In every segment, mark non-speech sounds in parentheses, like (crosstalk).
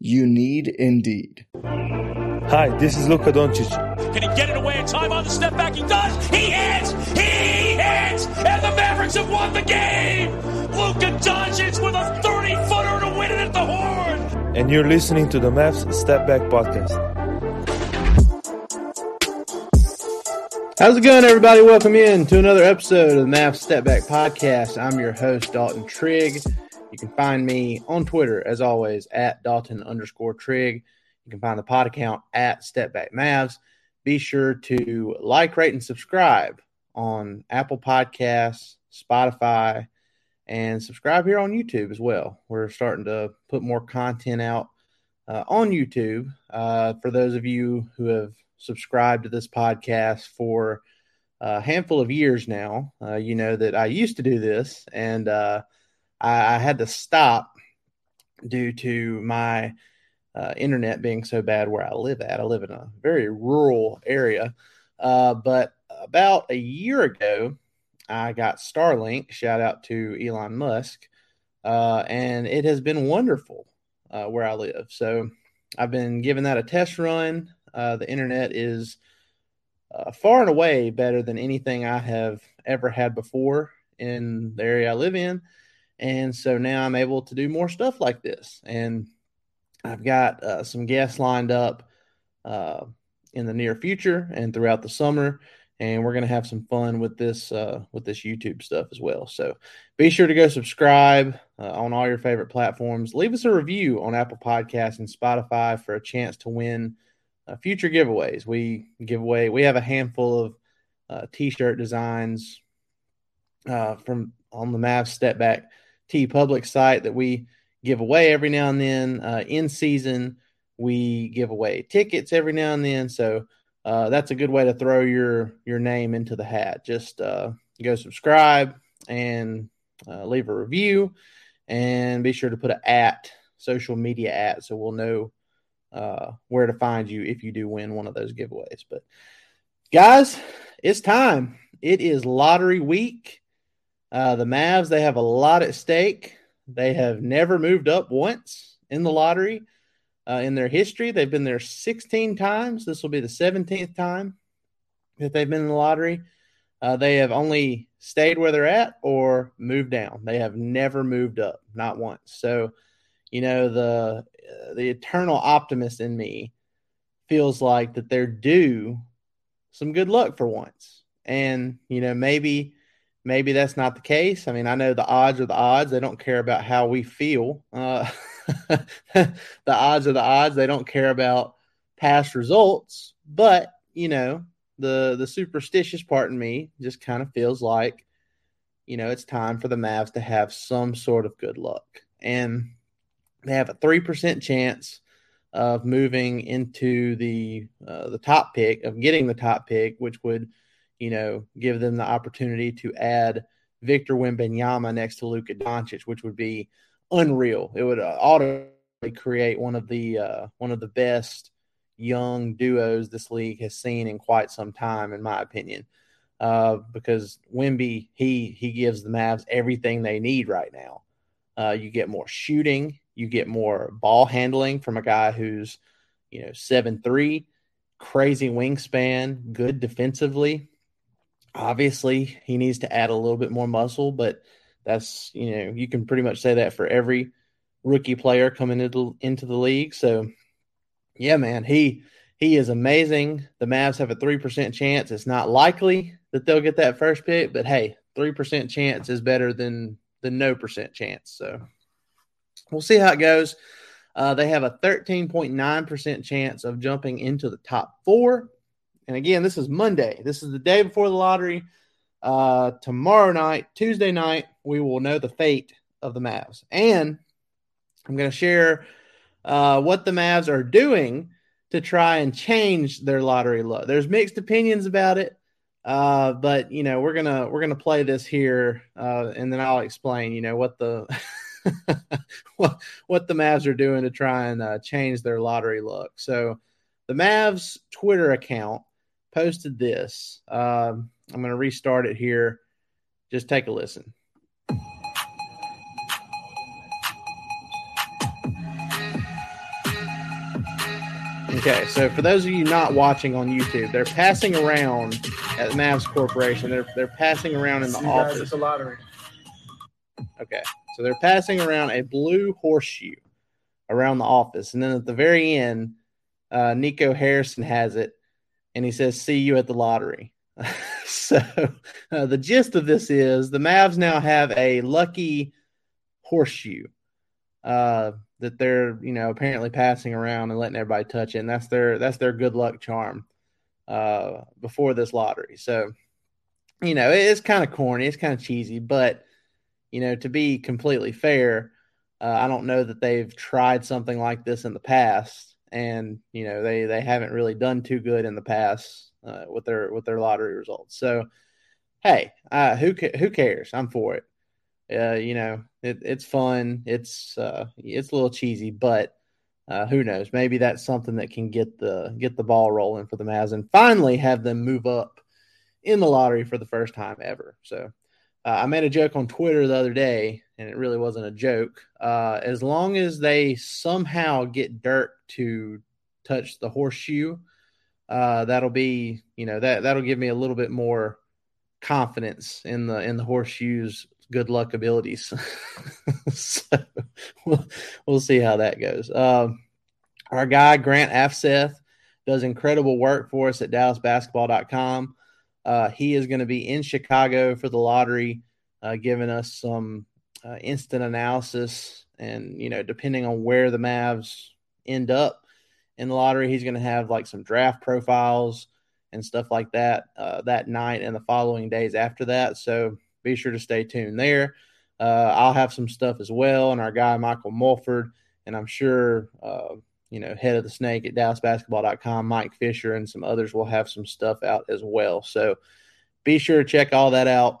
You need Indeed. Hi, this is Luka Doncic. Can he get it away in time on the step back? He does. He hits. He hits. And the Mavericks have won the game. Luka Doncic with a 30 footer to win it at the horn. And you're listening to the Mavs Step Back Podcast. How's it going, everybody? Welcome in to another episode of the Mavs Step Back Podcast. I'm your host, Dalton Trigg. You can find me on Twitter, as always, at Dalton underscore Trigg. You can find the pod account at Stepback Mavs. Be sure to like, rate, and subscribe on Apple Podcasts, Spotify, and subscribe here on YouTube as well. We're starting to put more content out uh, on YouTube. Uh, for those of you who have subscribed to this podcast for a handful of years now, uh, you know that I used to do this, and uh, I, I had to stop due to my uh, internet being so bad where I live at. I live in a very rural area. Uh, but about a year ago, I got Starlink. Shout out to Elon Musk. Uh, and it has been wonderful uh, where I live. So I've been giving that a test run. Uh, the internet is uh, far and away better than anything I have ever had before in the area I live in. And so now I'm able to do more stuff like this. And I've got uh, some guests lined up uh, in the near future and throughout the summer. And we're going to have some fun with this uh, with this YouTube stuff as well. So be sure to go subscribe uh, on all your favorite platforms. Leave us a review on Apple Podcasts and Spotify for a chance to win uh, future giveaways. We give away. We have a handful of uh, t-shirt designs from on the Mavs Step Back TeePublic site that we give away every now and then. Uh, in season, we give away tickets every now and then. So uh, that's a good way to throw your your name into the hat. Just uh, go subscribe and uh, leave a review, and be sure to put an at social media at so we'll know uh, where to find you if you do win one of those giveaways. But guys, it's time. It is lottery week. Uh, the Mavs, they have a lot at stake. They have never moved up once in the lottery uh, in their history. They've been there 16 times. This will be the 17th time that they've been in the lottery. Uh, they have only stayed where they're at or moved down. They have never moved up, not once. So, you know, the uh, the eternal optimist in me feels like that they're due some good luck for once. And, you know, maybe maybe that's not the case. I mean, I know the odds are the odds. They don't care about how we feel. Uh, (laughs) the odds are the odds. They don't care about past results. But you know, the the superstitious part in me just kind of feels like, you know, it's time for the Mavs to have some sort of good luck, and they have a three percent chance of moving into the uh, the top pick of getting the top pick, which would you know, give them the opportunity to add Victor Wembanyama next to Luka Doncic, which would be unreal. It would uh, automatically create one of the uh, one of the best young duos this league has seen in quite some time, in my opinion. Uh, because Wemby, he he gives the Mavs everything they need right now. Uh, you get more shooting, you get more ball handling from a guy who's you know seven three, crazy wingspan, good defensively obviously he needs to add a little bit more muscle, but that's you know you can pretty much say that for every rookie player coming into into the league. So yeah, man, he he is amazing. The Mavs have a 3% chance. It's not likely that they'll get that first pick, but hey, 3% chance is better than the no percent chance. So we'll see how it goes. Uh, they have a 13.9% chance of jumping into the top four. And again, this is Monday. This is the day before the lottery. Uh, tomorrow night, Tuesday night, we will know the fate of the Mavs. And I'm going to share uh, what the Mavs are doing to try and change their lottery look. There's mixed opinions about it. Uh, but you know, we're gonna we're gonna play this here, uh, and then I'll explain. You know what the (laughs) what what the Mavs are doing to try and uh, change their lottery look. So, the Mavs Twitter account posted this. Um, I'm gonna restart it here. Just take a listen. Okay, so for those of you not watching on YouTube, they're passing around at Mavs Corporation. They're they're passing around in the office. the lottery. Okay, so they're passing around a blue horseshoe around the office, and then at the very end, uh, Nico Harrison has it, and he says, "See you at the lottery." (laughs) so uh, the gist of this is the Mavs now have a lucky horseshoe. Uh, that they're you know apparently passing around and letting everybody touch it. And that's their that's their good luck charm uh, before this lottery. So you know it's kind of corny, it's kind of cheesy, but you know to be completely fair, uh, I don't know that they've tried something like this in the past, and you know they they haven't really done too good in the past uh, with their with their lottery results. So hey, uh, who who cares? I'm for it. Uh, you know, it, it's fun. It's uh, it's a little cheesy, but uh, who knows? Maybe that's something that can get the get the ball rolling for the Mavs and finally have them move up in the lottery for the first time ever. So uh, I made a joke on Twitter the other day, and it really wasn't a joke. Uh, as long as they somehow get Dirk to touch the horseshoe, uh, that'll be you know that that'll give me a little bit more confidence in the in the horseshoes good luck abilities. (laughs) so we'll, we'll see how that goes. Um, our guy, Grant Afseth, does incredible work for us at DallasBasketball.com. Uh, he is going to be in Chicago for the lottery, uh, giving us some uh, instant analysis. And, you know, depending on where the Mavs end up in the lottery, he's going to have like some draft profiles and stuff like that uh, that night and the following days after that. So be sure to stay tuned there. Uh, I'll have some stuff as well, and our guy Michael Mulford, and I'm sure uh, you know head of the snake at DallasBasketball.com, Mike Fisher, and some others will have some stuff out as well. So be sure to check all that out.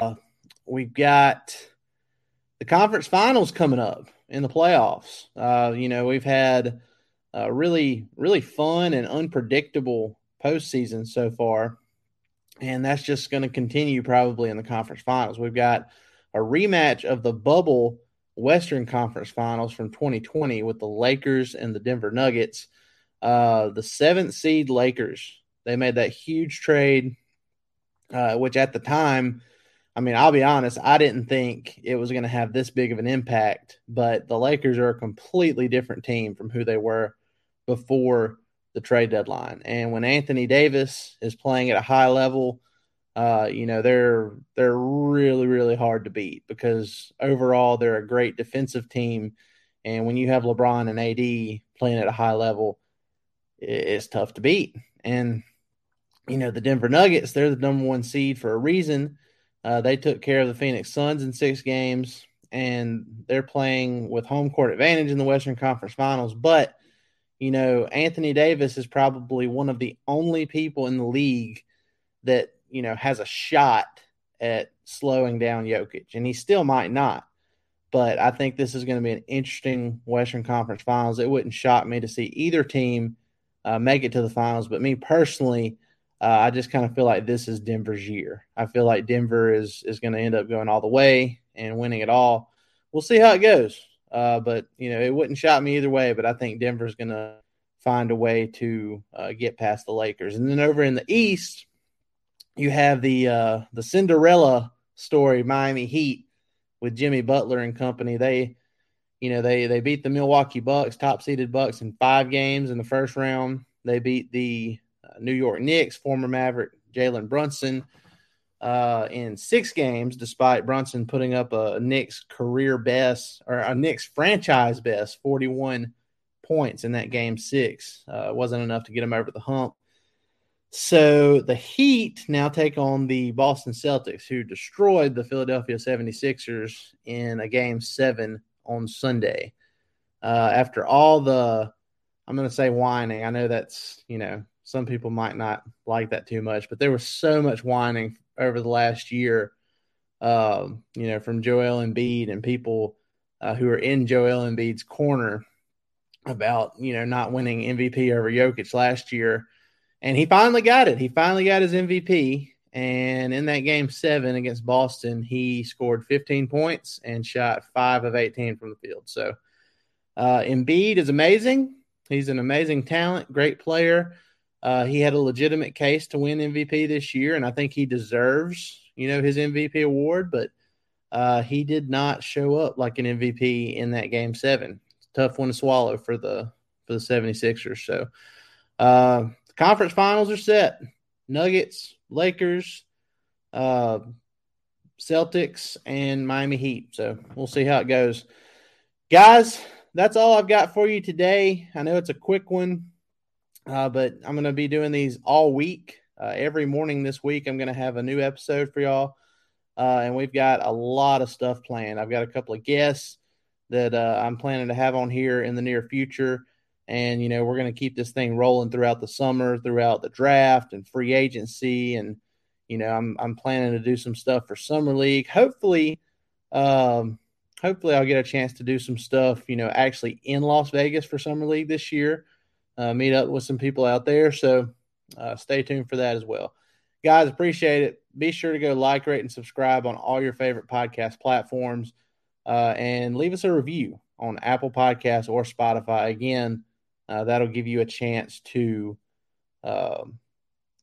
Uh, we've got the conference finals coming up in the playoffs. Uh, you know, we've had a really, really fun and unpredictable postseason so far. And that's just going to continue probably in the conference finals. We've got a rematch of the bubble Western Conference finals from 2020 with the Lakers and the Denver Nuggets. Uh, the seventh seed Lakers, they made that huge trade, uh, which at the time, I mean, I'll be honest, I didn't think it was going to have this big of an impact, but the Lakers are a completely different team from who they were before the trade deadline. And when Anthony Davis is playing at a high level, uh, you know they're they're really really hard to beat because overall they're a great defensive team, and when you have LeBron and AD playing at a high level, it's tough to beat. And you know the Denver Nuggets, they're the number one seed for a reason. Uh, they took care of the Phoenix Suns in six games, and they're playing with home court advantage in the Western Conference Finals. But you know Anthony Davis is probably one of the only people in the league that you know, has a shot at slowing down Jokic, and he still might not. But I think this is going to be an interesting Western Conference Finals. It wouldn't shock me to see either team uh, make it to the finals. But me personally, uh, I just kind of feel like this is Denver's year. I feel like Denver is is going to end up going all the way and winning it all. We'll see how it goes. Uh, but you know, it wouldn't shock me either way. But I think Denver's going to find a way to uh, get past the Lakers. And then over in the East, you have the uh, the Cinderella story, Miami Heat with Jimmy Butler and company. They, you know, they they beat the Milwaukee Bucks, top seeded Bucks, in five games in the first round. They beat the New York Knicks, former Maverick Jalen Brunson, uh, in six games, despite Brunson putting up a Knicks career best or a Knicks franchise best, forty one points in that game six. Uh, wasn't enough to get him over the hump. So the Heat now take on the Boston Celtics, who destroyed the Philadelphia 76ers in a game seven on Sunday. Uh, after all the, I'm going to say whining. I know that's, you know, some people might not like that too much, but there was so much whining over the last year, um, you know, from Joel Embiid and people uh, who are in Joel Embiid's corner about, you know, not winning MVP over Jokic last year and he finally got it. He finally got his MVP. And in that game seven against Boston, he scored 15 points and shot five of 18 from the field. So uh, Embiid is amazing. He's an amazing talent, great player. Uh, he had a legitimate case to win MVP this year, and I think he deserves, you know, his MVP award. But uh, he did not show up like an MVP in that game seven. Tough one to swallow for the for the 76ers. So uh, conference finals are set. Nuggets, Lakers, uh, Celtics, and Miami Heat. So we'll see how it goes. Guys, that's all I've got for you today. I know it's a quick one, uh, but I'm going to be doing these all week. Uh, every morning this week, I'm going to have a new episode for y'all. Uh, and we've got a lot of stuff planned. I've got a couple of guests that uh, I'm planning to have on here in the near future. And, you know, we're going to keep this thing rolling throughout the summer, throughout the draft and free agency. And, you know, I'm, I'm planning to do some stuff for summer league. Hopefully, um, hopefully I'll get a chance to do some stuff, you know, actually in Las Vegas for summer league this year, uh, meet up with some people out there. So uh, stay tuned for that as well. Guys, appreciate it. Be sure to go like, rate, and subscribe on all your favorite podcast platforms. Uh, and leave us a review on Apple Podcasts or Spotify. Again, uh, that'll give you a chance to um,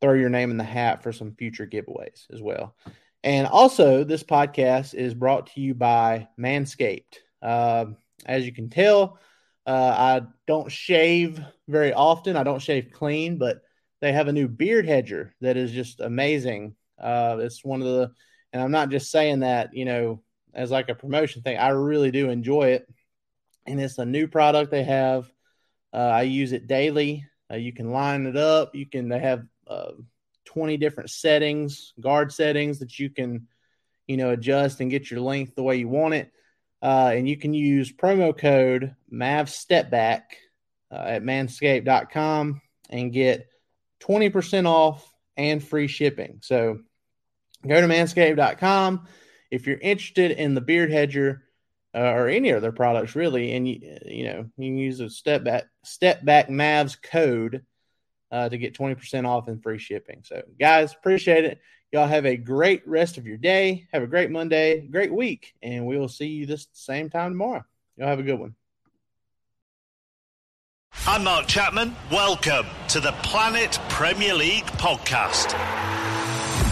throw your name in the hat for some future giveaways as well. And also, this podcast is brought to you by Manscaped. Uh, as you can tell, uh, I don't shave very often. I don't shave clean, but they have a new beard hedger that is just amazing. Uh, it's one of the, and I'm not just saying that, you know, as like a promotion thing. I really do enjoy it. And it's a new product they have. Uh, I use it daily. Uh, you can line it up. You can they have uh, 20 different settings, guard settings that you can, you know, adjust and get your length the way you want it. Uh, and you can use promo code MAV Stepback uh, at manscaped.com and get 20% off and free shipping. So go to manscaped.com. If you're interested in the beard hedger, uh, or any other products really, and you you know you can use a step back step back Mavs code uh, to get twenty percent off and free shipping. So guys, appreciate it. Y'all have a great rest of your day. Have a great Monday, great week, and we will see you this same time tomorrow. Y'all have a good one. I'm Mark Chapman. Welcome to the Planet Premier League podcast.